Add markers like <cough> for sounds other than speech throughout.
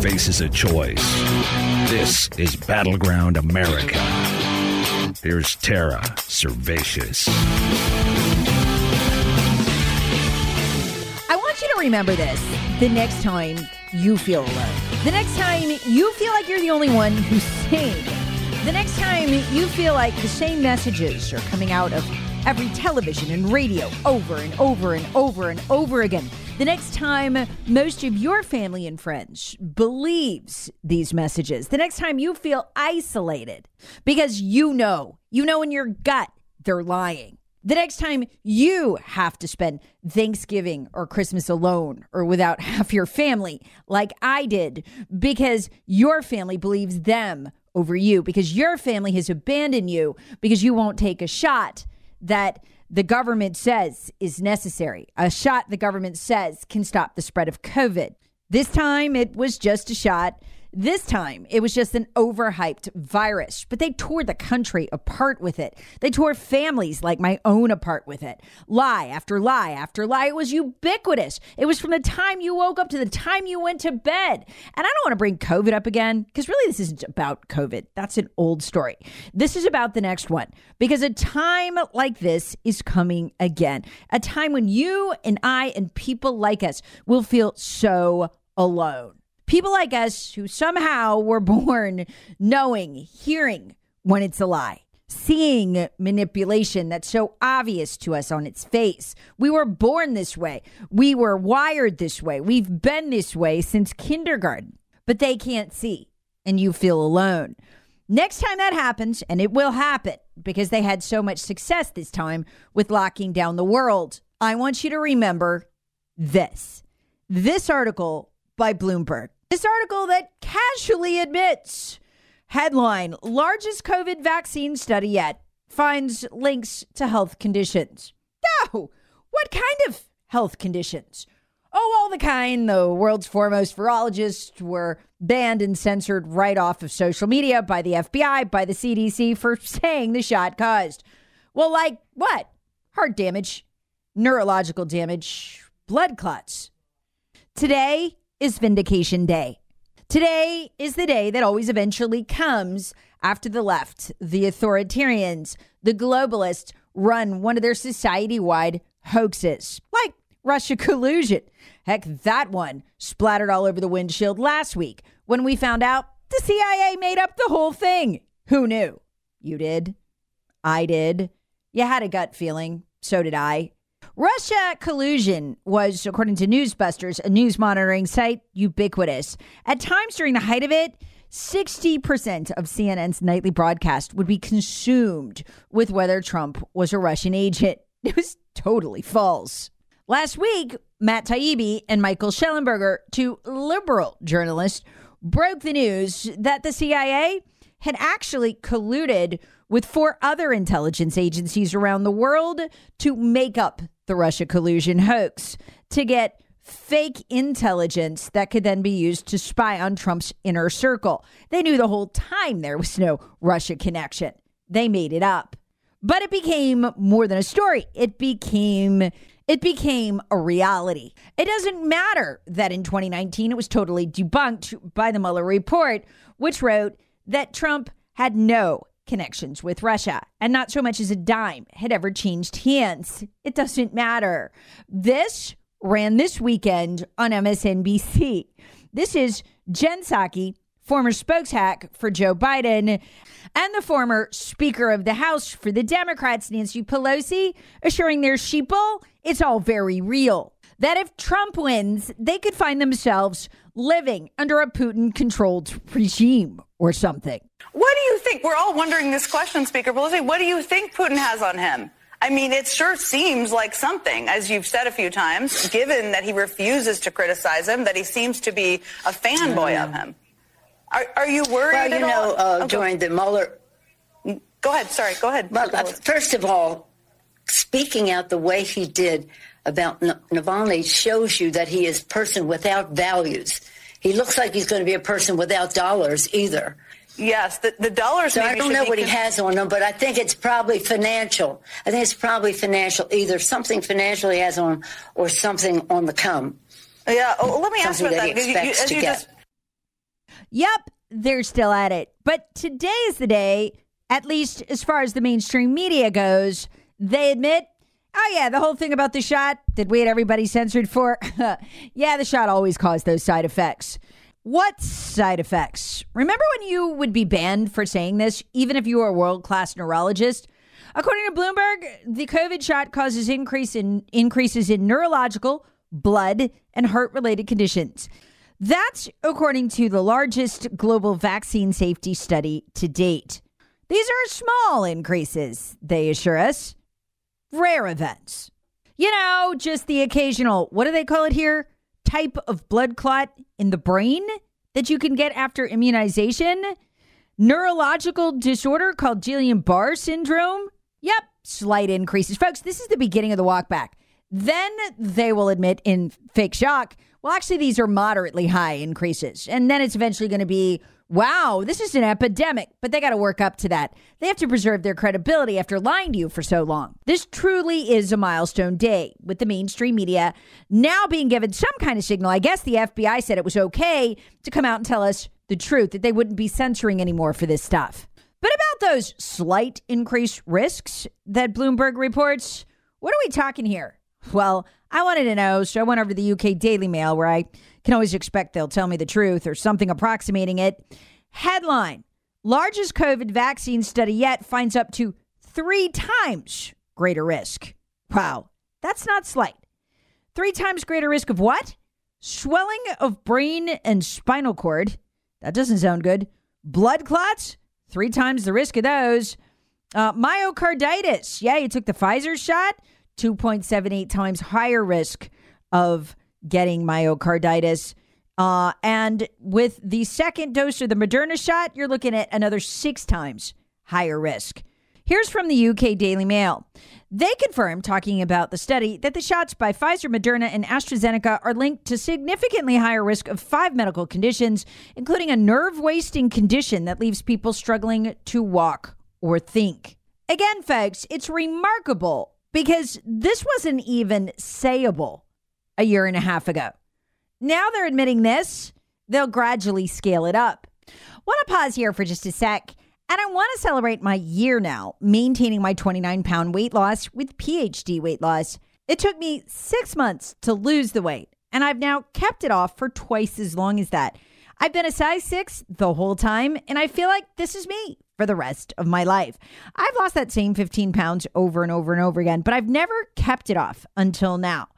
Faces a choice. This is Battleground America. Here's Tara Servatius. I want you to remember this the next time you feel alone. The next time you feel like you're the only one who's sane. The next time you feel like the same messages are coming out of every television and radio over and over and over and over again. The next time most of your family and friends believes these messages. The next time you feel isolated because you know, you know in your gut they're lying. The next time you have to spend Thanksgiving or Christmas alone or without <laughs> half your family, like I did, because your family believes them over you, because your family has abandoned you, because you won't take a shot that the government says is necessary, a shot the government says can stop the spread of COVID. This time it was just a shot. This time, it was just an overhyped virus, but they tore the country apart with it. They tore families like my own apart with it. Lie after lie after lie. It was ubiquitous. It was from the time you woke up to the time you went to bed. And I don't want to bring COVID up again because really this isn't about COVID. That's an old story. This is about the next one because a time like this is coming again. A time when you and I and people like us will feel so alone. People like us who somehow were <laughs> born knowing, hearing when it's a lie, seeing manipulation that's so obvious to us on its face. We were born this way. We were wired this way. We've been this way since kindergarten, but they can't see, and you feel alone. Next time that happens, and it will happen because they had so much success this time with locking down the world, I want you to remember this. This article by Bloomberg. This article that casually admits headline largest COVID vaccine study yet finds links to health conditions. No, what kind of health conditions? Oh, all the kind the world's foremost virologists were banned and censored right off of social media by the FBI, by the CDC for saying the shot caused. Well, like what? Heart damage, neurological damage, blood clots. Today, is Vindication Day. Today is the day that always eventually comes after the left, the authoritarians, the globalists run one of their society wide hoaxes, like Russia collusion. Heck, that one splattered all over the windshield last week when we found out the CIA made up the whole thing. Who knew? You did. I did. You had a gut feeling. So did I. Russia collusion was, according to Newsbusters, a news monitoring site, ubiquitous. At times during the height of it, 60% of CNN's nightly broadcast would be consumed with whether Trump was a Russian agent. <laughs> It was totally false. Last week, Matt Taibbi and Michael Shellenberger, two liberal journalists, broke the news that the CIA had actually colluded with four other intelligence agencies around the world to make up the Russia collusion hoax to get fake intelligence that could then be used to spy on Trump's inner circle. They knew the whole time there was no Russia connection. They made it up. But it became more than a story. It became it became a reality. It doesn't matter that in 2019 it was totally debunked by the Mueller report, which wrote that Trump had no connections with Russia, and not so much as a dime had ever changed hands. It doesn't matter. This ran this weekend on MSNBC. This is Jen Psaki, former spokeshack for Joe Biden, and the former Speaker of the House for the Democrats, Nancy Pelosi, assuring their sheeple it's all very real. That if Trump wins, they could find themselves living under a Putin controlled regime or something. What do you think? We're all wondering this question, Speaker Pelosi. What do you think Putin has on him? I mean, it sure seems like something, as you've said a few times, given that he refuses to criticize him, that he seems to be a fanboy of him. Are, are you worried? Well, you at know, all? uh, Oh, go- during the Mueller. Go ahead. Sorry. Go ahead. Well, uh, first of all, speaking out the way he did about Navalny shows you that he is a person without values. He looks like he's going to be a person without dollars either. Yes, the, the dollars. So I don't know be what he has on him, but I think it's probably financial. I think it's probably financial, either something financial he has on or something on the come. Yeah. Oh, let me ask you Something about that that. he because you- expects as to you get. just Yep, they're still at it. But today is the day, at least as far as the mainstream media goes, they admit, oh, yeah, the whole thing about the shot that we had everybody censored for. <laughs> yeah, the shot always caused those side effects. What side effects? Remember when you would be banned for saying this, even if you were a world class neurologist? According to Bloomberg, the COVID shot causes increase in increases in neurological, blood, and heart related conditions. That's according to the largest global vaccine safety study to date. These are small increases, they assure us. Rare events. You know, just the occasional, what do they call it here? Type of blood clot in the brain that you can get after immunization. Neurological disorder called Guillain Barre syndrome. Yep, slight increases. Folks, this is the beginning of the walk back. Then they will admit in fake shock, well, actually, these are moderately high increases. And then it's eventually going to be, wow, this is an epidemic. But they got to work up to that. They have to preserve their credibility after lying to you for so long. This truly is a milestone day with the mainstream media now being given some kind of signal. I guess the FBI said it was okay to come out and tell us the truth, that they wouldn't be censoring anymore for this stuff. But about those slight increased risks that Bloomberg reports, what are we talking here? Well, I wanted to know, so I went over to the UK Daily Mail where I can always expect they'll tell me the truth or something approximating it. Headline Largest COVID vaccine study yet finds up to three times greater risk. Wow, that's not slight. Three times greater risk of what? Swelling of brain and spinal cord. That doesn't sound good. Blood clots? Three times the risk of those. Uh, myocarditis. Yeah, you took the Pfizer shot. 2.78 times higher risk of getting myocarditis. Uh, and with the second dose of the Moderna shot, you're looking at another six times higher risk. Here's from the UK Daily Mail. They confirm, talking about the study, that the shots by Pfizer, Moderna, and AstraZeneca are linked to significantly higher risk of five medical conditions, including a nerve wasting condition that leaves people struggling to walk or think. Again, folks, it's remarkable because this wasn't even sayable a year and a half ago. Now they're admitting this, they'll gradually scale it up. Want to pause here for just a sec. And I want to celebrate my year now, maintaining my 29 pound weight loss with PhD weight loss. It took me six months to lose the weight, and I've now kept it off for twice as long as that. I've been a size six the whole time, and I feel like this is me for the rest of my life. I've lost that same 15 pounds over and over and over again, but I've never kept it off until now.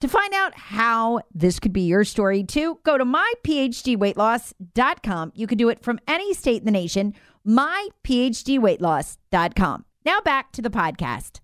To find out how this could be your story too, go to myphdweightloss.com. You can do it from any state in the nation, myphdweightloss.com. Now back to the podcast.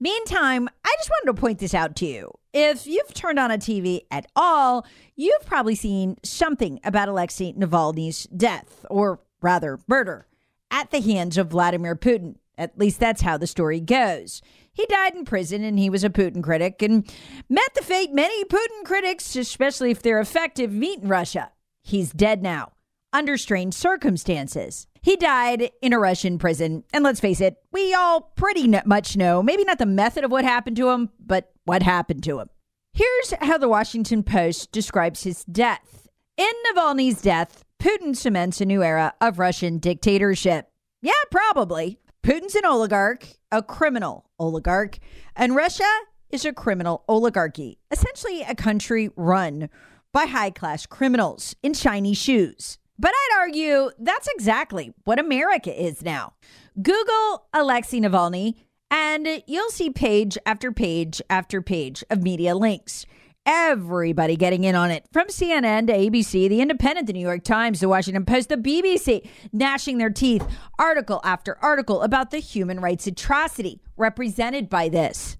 Meantime, I just wanted to point this out to you. If you've turned on a TV at all, you've probably seen something about Alexei Navalny's death, or rather, murder, at the hands of Vladimir Putin. At least that's how the story goes. He died in prison and he was a Putin critic and met the fate many Putin critics, especially if they're effective, meet in Russia. He's dead now, under strange circumstances. He died in a Russian prison. And let's face it, we all pretty much know, maybe not the method of what happened to him, but what happened to him. Here's how the Washington Post describes his death. In Navalny's death, Putin cements a new era of Russian dictatorship. Yeah, probably. Putin's an oligarch, a criminal oligarch, and Russia is a criminal oligarchy, essentially a country run by high class criminals in shiny shoes. But I'd argue that's exactly what America is now. Google Alexei Navalny, and you'll see page after page after page of media links. Everybody getting in on it from CNN to ABC, The Independent, The New York Times, The Washington Post, the BBC, gnashing their teeth, article after article about the human rights atrocity represented by this.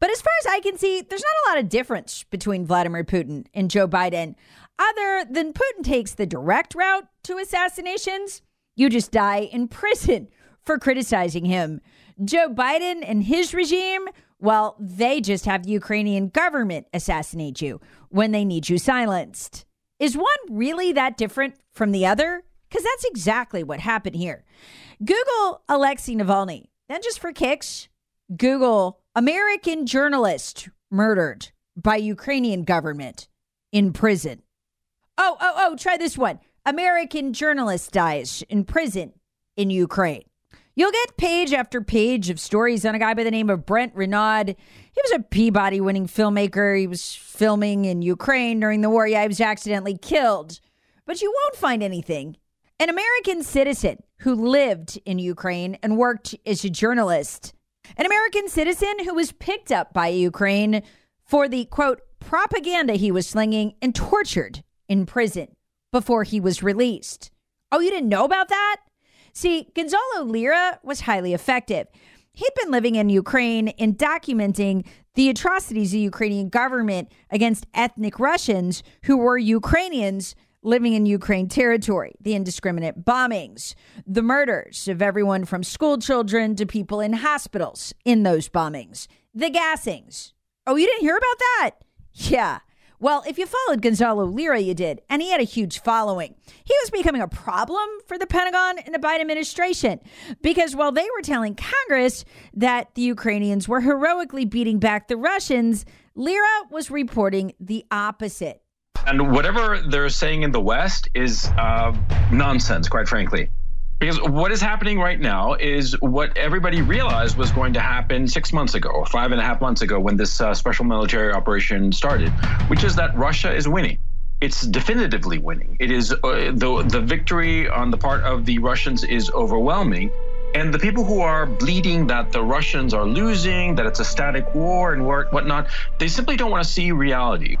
But as far as I can see, there's not a lot of difference between Vladimir Putin and Joe Biden, other than Putin takes the direct route to assassinations. You just die in prison for criticizing him. Joe Biden and his regime well, they just have the Ukrainian government assassinate you when they need you silenced. Is one really that different from the other? Because that's exactly what happened here. Google Alexei Navalny. Then, just for kicks, Google American journalist murdered by Ukrainian government in prison. Oh, oh, oh, try this one. American journalist dies in prison in Ukraine. You'll get page after page of stories on a guy by the name of Brent Renaud. He was a Peabody winning filmmaker. He was filming in Ukraine during the war. Yeah, he was accidentally killed. But you won't find anything. An American citizen who lived in Ukraine and worked as a journalist. An American citizen who was picked up by Ukraine for the quote propaganda he was slinging and tortured in prison before he was released. Oh, you didn't know about that? See, Gonzalo Lira was highly effective. He'd been living in Ukraine and documenting the atrocities the Ukrainian government against ethnic Russians who were Ukrainians living in Ukraine territory, the indiscriminate bombings, the murders of everyone from school children to people in hospitals in those bombings, the gassings. Oh, you didn't hear about that? Yeah. Well, if you followed Gonzalo Lira, you did, and he had a huge following. He was becoming a problem for the Pentagon and the Biden administration because while they were telling Congress that the Ukrainians were heroically beating back the Russians, Lira was reporting the opposite. And whatever they're saying in the West is uh, nonsense, quite frankly. Because what is happening right now is what everybody realized was going to happen six months ago, five and a half months ago, when this uh, special military operation started, which is that Russia is winning. It's definitively winning. It is uh, the the victory on the part of the Russians is overwhelming, and the people who are bleeding that the Russians are losing, that it's a static war and whatnot, they simply don't want to see reality.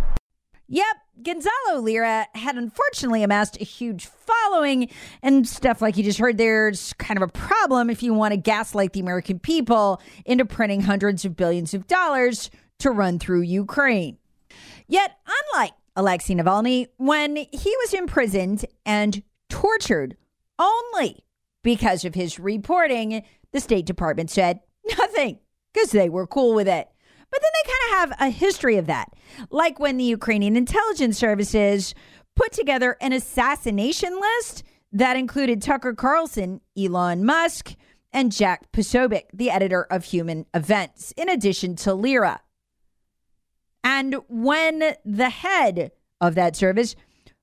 Yep, Gonzalo Lira had unfortunately amassed a huge following, and stuff like you just heard there's kind of a problem if you want to gaslight the American people into printing hundreds of billions of dollars to run through Ukraine. Yet, unlike Alexei Navalny, when he was imprisoned and tortured only because of his reporting, the State Department said nothing because they were cool with it. But then they kind of have a history of that. Like when the Ukrainian intelligence services put together an assassination list that included Tucker Carlson, Elon Musk, and Jack Posobiec, the editor of Human Events, in addition to Lira. And when the head of that service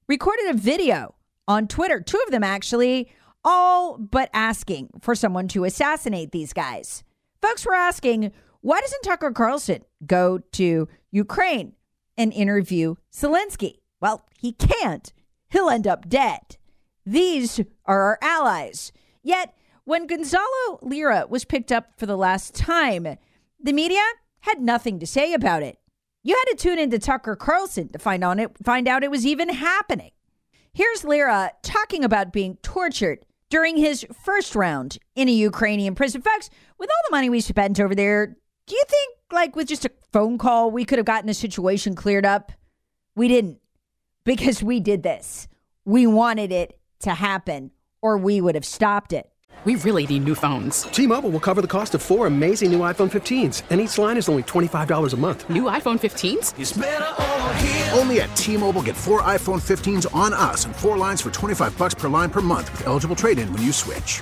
recorded a video on Twitter, two of them actually, all but asking for someone to assassinate these guys. Folks were asking, why doesn't Tucker Carlson go to Ukraine and interview Zelensky? Well, he can't. He'll end up dead. These are our allies. Yet, when Gonzalo Lira was picked up for the last time, the media had nothing to say about it. You had to tune into Tucker Carlson to find on it, find out it was even happening. Here's Lira talking about being tortured during his first round in a Ukrainian prison. Folks, with all the money we spent over there, do you think, like, with just a phone call, we could have gotten the situation cleared up? We didn't because we did this. We wanted it to happen, or we would have stopped it. We really need new phones. T Mobile will cover the cost of four amazing new iPhone 15s, and each line is only $25 a month. New iPhone 15s? Only at T Mobile get four iPhone 15s on us and four lines for 25 bucks per line per month with eligible trade in when you switch.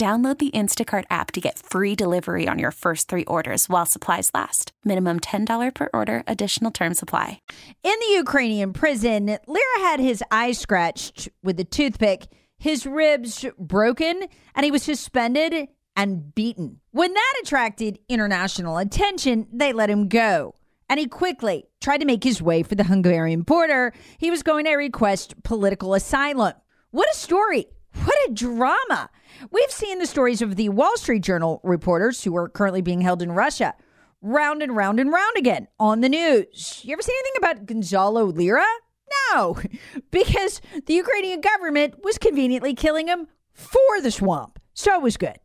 Download the Instacart app to get free delivery on your first three orders while supplies last. Minimum $10 per order, additional term supply. In the Ukrainian prison, Lira had his eye scratched with a toothpick, his ribs broken, and he was suspended and beaten. When that attracted international attention, they let him go. And he quickly tried to make his way for the Hungarian border. He was going to request political asylum. What a story! What a drama! We've seen the stories of the Wall Street Journal reporters who are currently being held in Russia round and round and round again on the news. You ever see anything about Gonzalo Lira? No, <laughs> because the Ukrainian government was conveniently killing him for the swamp. So it was good.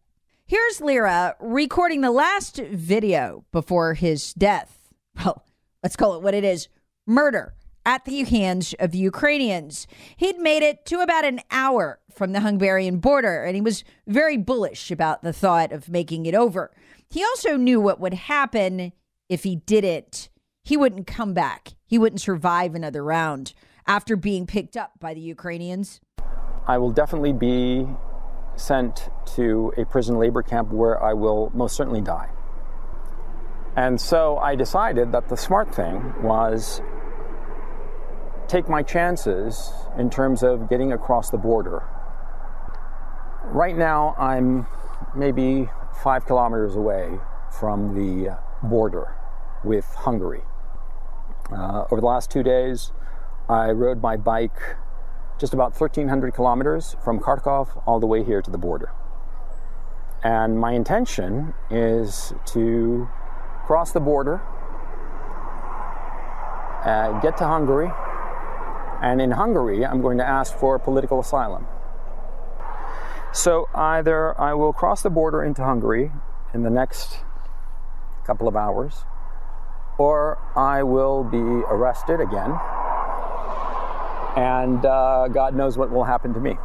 Here's Lira recording the last video before his death. Well, let's call it what it is murder at the hands of the Ukrainians. He'd made it to about an hour from the Hungarian border, and he was very bullish about the thought of making it over. He also knew what would happen if he didn't. He wouldn't come back, he wouldn't survive another round after being picked up by the Ukrainians. I will definitely be sent to a prison labor camp where I will most certainly die. And so I decided that the smart thing was take my chances in terms of getting across the border. Right now, I'm maybe five kilometers away from the border with Hungary. Uh, over the last two days, I rode my bike just about 1,300 kilometers from Kharkov all the way here to the border. And my intention is to cross the border, uh, get to Hungary, and in Hungary, I'm going to ask for political asylum. So either I will cross the border into Hungary in the next couple of hours, or I will be arrested again, and uh, God knows what will happen to me.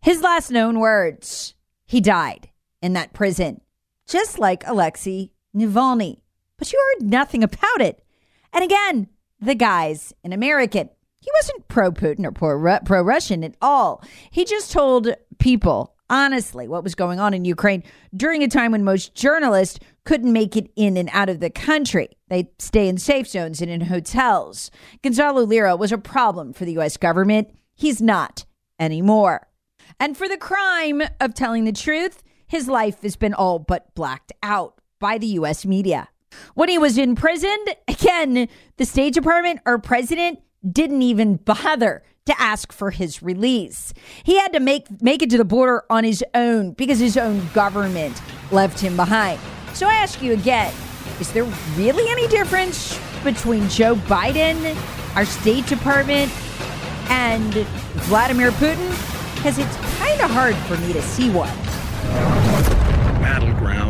His last known words he died in that prison, just like Alexei Navalny. But you heard nothing about it. And again, the guy's an American. He wasn't pro Putin or pro Russian at all. He just told people honestly what was going on in Ukraine during a time when most journalists couldn't make it in and out of the country. They stay in safe zones and in hotels. Gonzalo Lira was a problem for the U.S. government. He's not anymore. And for the crime of telling the truth, his life has been all but blacked out by the U.S. media. When he was imprisoned, again, the State Department or president didn't even bother to ask for his release. He had to make make it to the border on his own because his own government left him behind. So I ask you again, is there really any difference between Joe Biden, our State Department, and Vladimir Putin? Because it's kind of hard for me to see one. Battleground